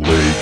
Les's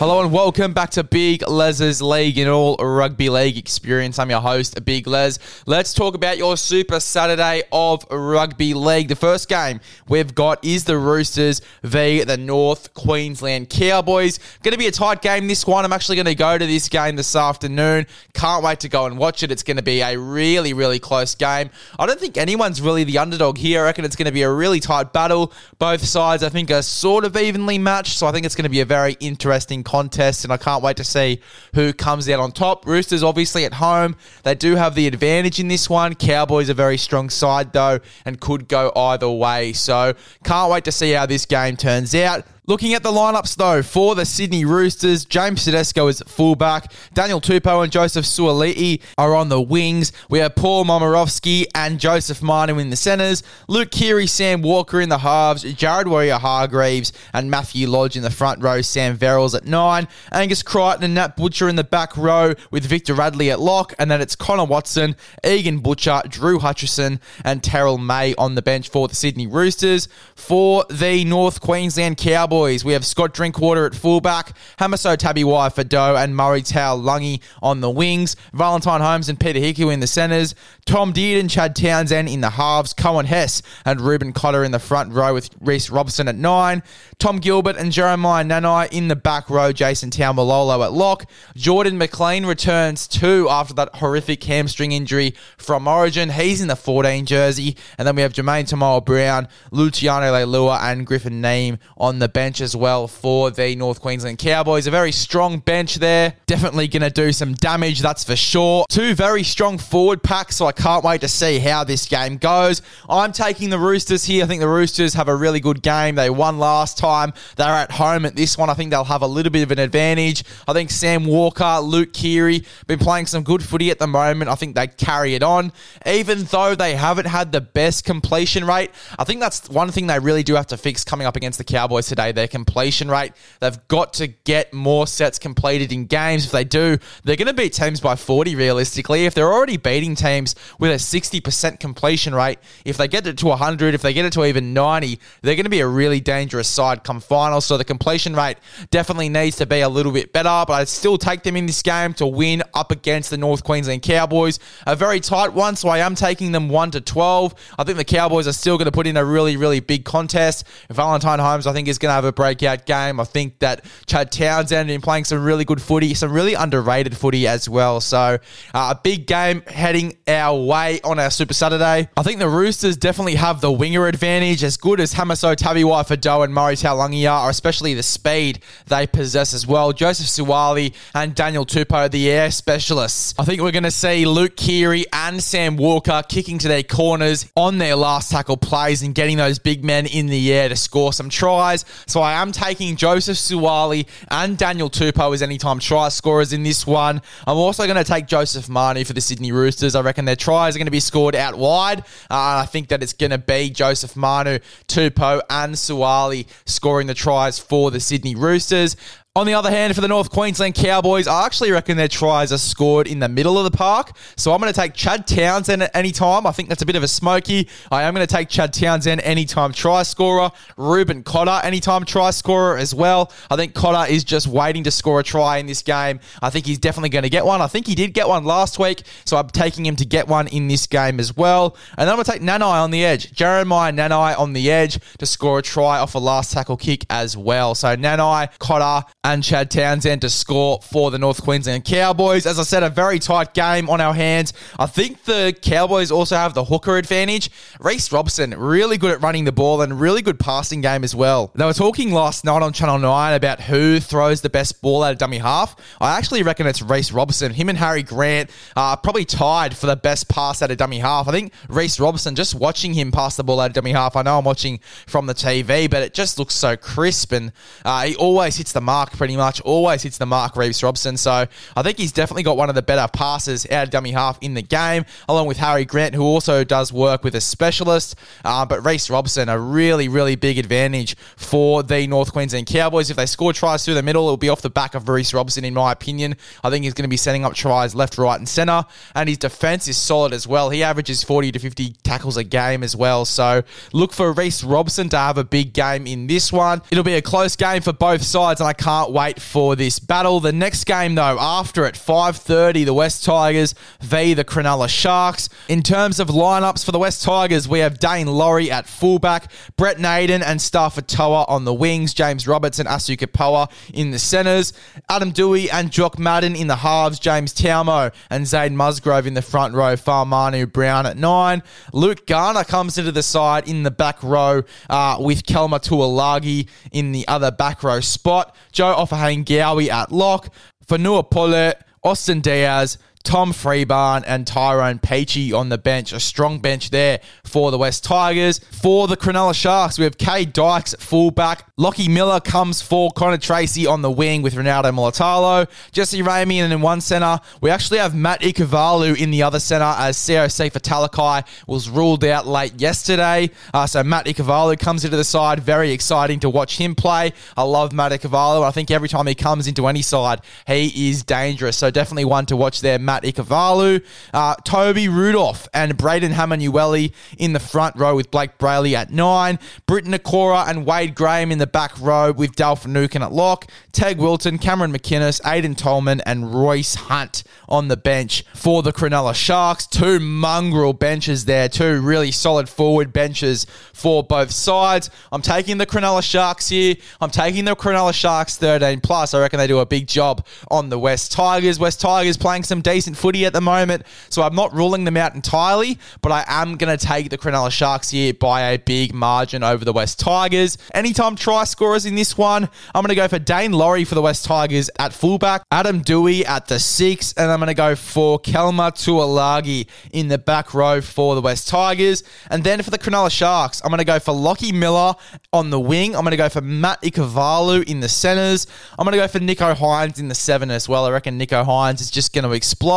Hello and welcome back to Big Les's League and all rugby league experience. I'm your host, Big Les. Let's talk about your Super Saturday of Rugby League. The first game we've got is the Roosters v the North Queensland Cowboys. Going to be a tight game this one. I'm actually going to go to this game this afternoon. Can't wait to go and watch it. It's going to be a really, really close game. I don't think anyone's really the underdog here. I reckon it's going to be a really tight battle. Both sides, I think, are sort of evenly matched, so I think it's going to be a very interesting contest, and I can't wait to see who comes out on top. Roosters, obviously, at home. They do have the advantage in this one. Cowboys, a very strong side, though, and could go either way. So, can't wait to see how this game turns out. Looking at the lineups though for the Sydney Roosters, James Tedesco is fullback, Daniel Tupou and Joseph Suaalii are on the wings. We have Paul Momirovski and Joseph Manu in the centres, Luke Keary, Sam Walker in the halves, Jared Waerea-Hargreaves and Matthew Lodge in the front row, Sam Verrills at nine, Angus Crichton and Nat Butcher in the back row with Victor Radley at lock, and then it's Connor Watson, Egan Butcher, Drew Hutchison, and Terrell May on the bench for the Sydney Roosters. For the North Queensland Cowboys, we have Scott Drinkwater at fullback, Hamiso Tabuai-Fidow, and Murray Taulagi on the wings, Valentine Holmes and Peter Hiku in the centres, Tom Dearden, Chad Townsend in the halves, Coen Hess and Reuben Cotter in the front row with Reece Robson at nine, Tom Gilbert and Jeremiah Nanai in the back row, Jason Taumalolo at lock, Jordan McLean returns too after that horrific hamstring injury from Origin. He's in the 14 jersey, and then we have Jermaine Taunoa-Brown, Luciano Leilua, and Griffin Neame on the bench as well for the North Queensland Cowboys. A very strong bench there. Definitely going to do some damage, that's for sure. Two very strong forward packs, so I can't wait to see how this game goes. I'm taking the Roosters here. I think the Roosters have a really good game. They won last time. They're at home at this one. I think they'll have a little bit of an advantage. I think Sam Walker, Luke Keary, been playing some good footy at the moment. I think they carry it on. Even though they haven't had the best completion rate, I think that's one thing they really do have to fix coming up against the Cowboys today their completion rate. They've got to get more sets completed in games. If they do, they're going to beat teams by 40 realistically. If they're already beating teams with a 60% completion rate, if they get it to 100, if they get it to even 90, they're going to be a really dangerous side come final. So the completion rate definitely needs to be a little bit better, but I'd still take them in this game to win up against the North Queensland Cowboys. A very tight one, so I am taking them 1 to 12. I think the Cowboys are still going to put in a really, really big contest. Valentine Holmes, I think, is going to have a breakout game. I think that Chad Townsend been playing some really good footy, some really underrated footy as well. So uh, a big game heading our way on our Super Saturday. I think the Roosters definitely have the winger advantage, as good as Hamiso Tabuai-Fidow and Murray Taulagi are, especially the speed they possess as well. Joseph Suaalii and Daniel Tupou, the air specialists. I think we're going to see Luke Keary and Sam Walker kicking to their corners on their last tackle plays and getting those big men in the air to score some tries. So I am taking Joseph Suaalii and Daniel Tupou as anytime try scorers in this one. I'm also going to take Joseph Manu for the Sydney Roosters. I reckon their tries are going to be scored out wide. Uh, I think that it's going to be Joseph Manu, Tupou, and Suaalii scoring the tries for the Sydney Roosters. On the other hand, for the North Queensland Cowboys, I actually reckon their tries are scored in the middle of the park. So I'm going to take Chad Townsend at any time. I think that's a bit of a smoky. I am going to take Chad Townsend anytime try scorer. Reuben Cotter anytime try scorer as well. I think Cotter is just waiting to score a try in this game. I think he's definitely going to get one. I think he did get one last week, so I'm taking him to get one in this game as well. And then I'm going to take Nanai on the edge. Jeremiah Nanai on the edge to score a try off a last tackle kick as well. So Nanai, Cotter, and Chad Townsend to score for the North Queensland Cowboys. As I said, a very tight game on our hands. I think the Cowboys also have the hooker advantage. Reece Robson, really good at running the ball and really good passing game as well. They were talking last night on Channel 9 about who throws the best ball out of dummy half. I actually reckon it's Reece Robson. Him and Harry Grant are probably tied for the best pass out of dummy half. I think Reece Robson, just watching him pass the ball out of dummy half, I know I'm watching from the TV, but it just looks so crisp and uh, he always hits the mark mark pretty much, always hits the mark, Reece Robson. So I think he's definitely got one of the better passes out of dummy half in the game, along with Harry Grant, who also does work with a specialist. Uh, but Reece Robson, a really, really big advantage for the North Queensland Cowboys. If they score tries through the middle, it'll be off the back of Reece Robson, in my opinion. I think he's going to be setting up tries left, right, and centre. And his defence is solid as well. He averages 40 to 50 tackles a game as well. So look for Reece Robson to have a big game in this one. It'll be a close game for both sides, and I can't wait for this battle. The next game, though, after it, 5.30, the West Tigers v the Cronulla Sharks. In terms of lineups for the West Tigers, we have Daine Laurie at fullback, Brett Naden and Starford To'a on the wings, James Roberts and Asu Kepaoa in the centres, Adam Doueihi and Jock Madden in the halves, James Tamou and Zane Musgrove in the front row, Fa'amanu Brown at nine. Luke Garner comes into the side in the back row uh, with Kelma Tuilagi in the other back row spot, Joe Ofahengaue at lock, Fonua Pole, Austin Diaz, Tom Freebarn and Tyrone Peachey on the bench. A strong bench there for the West Tigers. For the Cronulla Sharks, we have Kay Dykes fullback. Lockie Miller comes for Connor Tracey on the wing with Ronaldo Mulitalo. Jesse Ramien in one centre. We actually have Matt Ikuvalu in the other centre as COC for Talakai was ruled out late yesterday. Uh, so Matt Ikuvalu comes into the side. Very exciting to watch him play. I love Matt Ikuvalu. I think every time he comes into any side, he is dangerous. So definitely one to watch there. Matt Ikuvalu, uh, Toby Rudolph, and Braden Hamlin-Uele in the front row with Blayke Brailey at nine, Briton Nikora and Wade Graham in the back row with Dal Nukin at lock, Teg Wilton, Cameron McInnes, Aiden Tolman, and Royce Hunt on the bench for the Cronulla Sharks. Two mongrel benches there, two really solid forward benches for both sides. I'm taking the Cronulla Sharks here. I'm taking the Cronulla Sharks 13 plus. I reckon they do a big job on the West Tigers. West Tigers playing some decent decent footy at the moment, so I'm not ruling them out entirely, but I am going to take the Cronulla Sharks here by a big margin over the West Tigers. Anytime try scorers in this one, I'm going to go for Daine Laurie for the West Tigers at fullback, Adam Doueihi at the six, and I'm going to go for Kelma Tuilagi in the back row for the West Tigers. And then for the Cronulla Sharks, I'm going to go for Lockie Miller on the wing. I'm going to go for Matt Ikuvalu in the centres. I'm going to go for Nicho Hynes in the seven as well. I reckon Nicho Hynes is just going to explode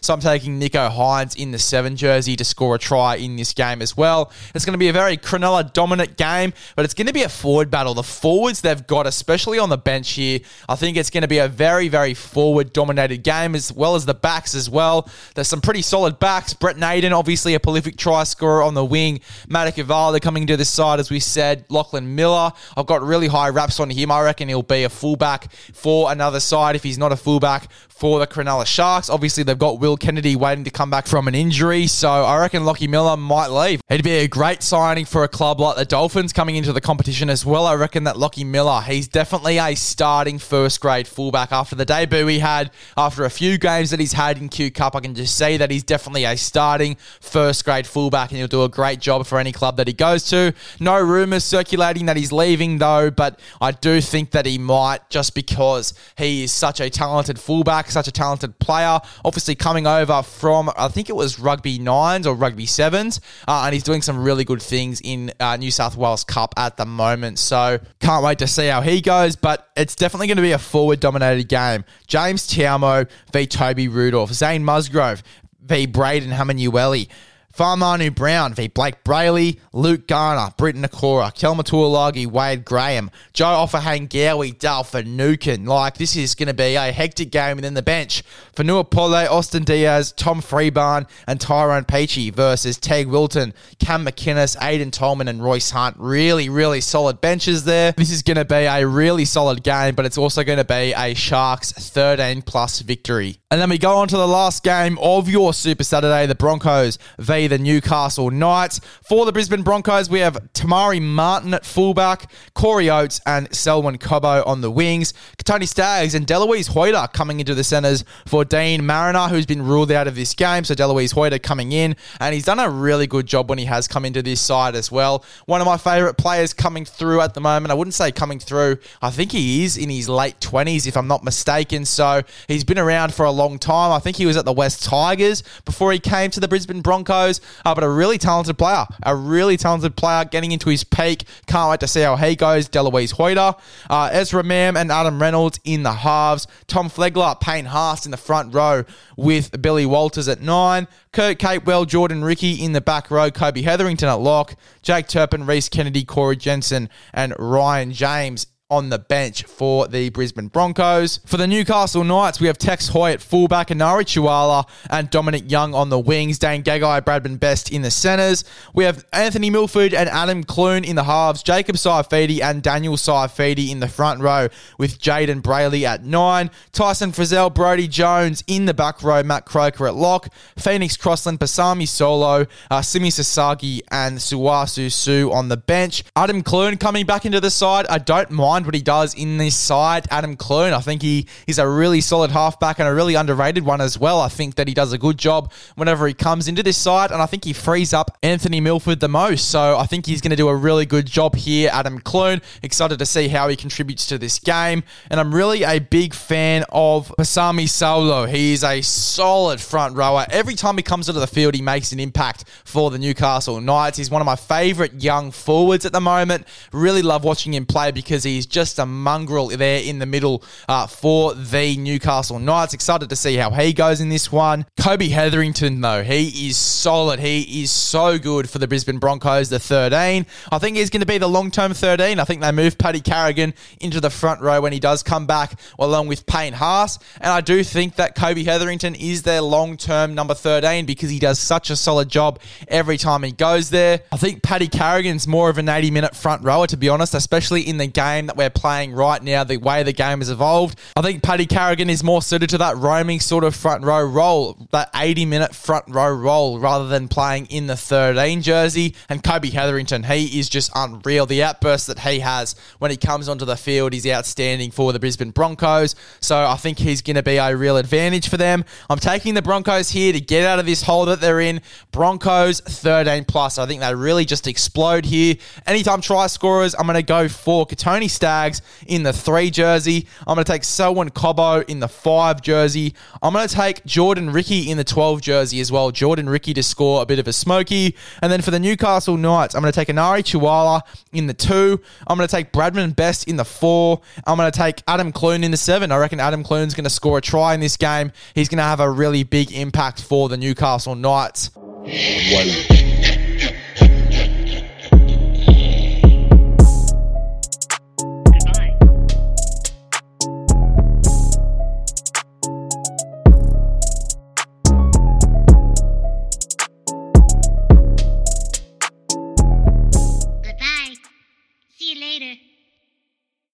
So I'm taking Nicho Hynes in the seven jersey to score a try in this game as well. It's going to be a very Cronulla dominant game, but it's going to be a forward battle. The forwards they've got, especially on the bench here, I think it's going to be a very, very forward dominated game as well as the backs as well. There's some pretty solid backs. Brett Naden, obviously a prolific try scorer on the wing. Matic they're coming to this side, as we said. Lachlan Miller, I've got really high raps on him. I reckon he'll be a fullback for another side if he's not a fullback for the Cronulla Sharks. Obviously, they've got Will Kennedy waiting to come back from an injury, so I reckon Lockie Miller might leave. It'd be a great signing for a club like the Dolphins coming into the competition as well. I reckon that Lockie Miller, he's definitely a starting first grade fullback after the debut he had, after a few games that he's had in Q Cup. I can just say that he's definitely a starting first grade fullback and he'll do a great job for any club that he goes to. No rumours circulating that he's leaving though, but I do think that he might just because he is such a talented fullback such a talented player. Obviously, coming over from, I think it was rugby nines or rugby sevens, uh, and he's doing some really good things in uh, New South Wales Cup at the moment. So, can't wait to see how he goes, but it's definitely going to be a forward dominated game. James Tamou v Toby Rudolph, Zane Musgrove v Braden Hamlin-Uele. Fa'amanu Brown v Blayke Brailey, Luke Garner, Briton Nikora, Kelma Tuilagi, Wade Graham, Joe Ofahengaue, Dal Finucane. Like, this is going to be a hectic game. And then the bench, Fonua Pole, Austin Diaz, Tom Freebarn, and Tyrone Peachey versus Teg Wilton, Cam McInnes, Aiden Tolman, and Royce Hunt. Really, really solid benches there. This is going to be a really solid game, but it's also going to be a Sharks 13 plus victory. And then we go on to the last game of your Super Saturday, the Broncos v the Newcastle Knights. For the Brisbane Broncos, we have Te Maire Martin at fullback, Corey Oates and Selwyn Cobbo on the wings, Tony Staggs and Delouise Hoeter coming into the centres for Deine Mariner, who's been ruled out of this game. So Delouise Hoeter coming in, and he's done a really good job when he has come into this side as well. One of my favourite players coming through at the moment. I wouldn't say coming through. I think he is in his late 20s, if I'm not mistaken. So he's been around for a long time. I think he was at the West Tigers before he came to the Brisbane Broncos, uh, but a really talented player. A really talented player getting into his peak. Can't wait to see how he goes. Delouise Hoeter, uh, Ezra Mam and Adam Reynolds in the halves. Tom Flegler, Payne Haas in the front row with Billy Walters at nine. Kurt Capewell, Jordan Riki in the back row, Kobe Hetherington at lock, Jake Turpin, Rhys Kennedy, Corey Jensen, and Ryan James on the bench for the Brisbane Broncos. For the Newcastle Knights, we have Tex Hoy at fullback, Enari Tuala and Dominic Young on the wings, Dane Gagai, Bradman Best in the centres. We have Anthony Milford and Adam Clune in the halves, Jacob Saifiti and Daniel Saifiti in the front row with Jayden Brailey at nine, Tyson Frizzell, Brody Jones in the back row, Matt Croker at lock, Phoenix Crossland, Pasami Saulo, uh, Simi Sasagi and Suasu Su on the bench. Adam Clune coming back into the side. I don't mind what he does in this side. Adam Clune, I think he is a really solid halfback and a really underrated one as well. I think that he does a good job whenever he comes into this side, and I think he frees up Anthony Milford the most. So I think he's going to do a really good job here. Adam Clune, excited to see how he contributes to this game, and I'm really a big fan of Pasami Saulo. He is a solid front rower. Every time he comes into the field, he makes an impact for the Newcastle Knights. He's one of my favourite young forwards at the moment. Really love watching him play because he's just a mongrel there in the middle uh, for the Newcastle Knights. Excited to see how he goes in this one. Kobe Hetherington, though, he is solid. He is so good for the Brisbane Broncos, the 13. I think he's going to be the long term 13. I think they move Paddy Carrigan into the front row when he does come back, along with Payne Haas. And I do think that Kobe Hetherington is their long term number 13 because he does such a solid job every time he goes there. I think Paddy Carrigan's more of an 80 minute front rower, to be honest, especially in the game that we're playing right now, the way the game has evolved. I think Paddy Carrigan is more suited to that roaming sort of front row role, that 80 minute front row role, rather than playing in the 13 jersey. And Kobe Hetherington, he is just unreal. The outburst that he has when he comes onto the field is outstanding for the Brisbane Broncos. So I think he's going to be a real advantage for them. I'm taking the Broncos here to get out of this hole that they're in. Broncos 13 plus. I think they really just explode here. Anytime try scorers, I'm going to go for Kotoni Staggs in the three jersey. I'm going to take Selwyn Cobbo in the five jersey. I'm going to take Jordan Riki in the 12 jersey as well. Jordan Riki to score a bit of a smoky. And then for the Newcastle Knights, I'm going to take Enari Tuala in the two. I'm going to take Bradman Best in the four. I'm going to take Adam Clune in the seven. I reckon Adam Clune's going to score a try in this game. He's going to have a really big impact for the Newcastle Knights.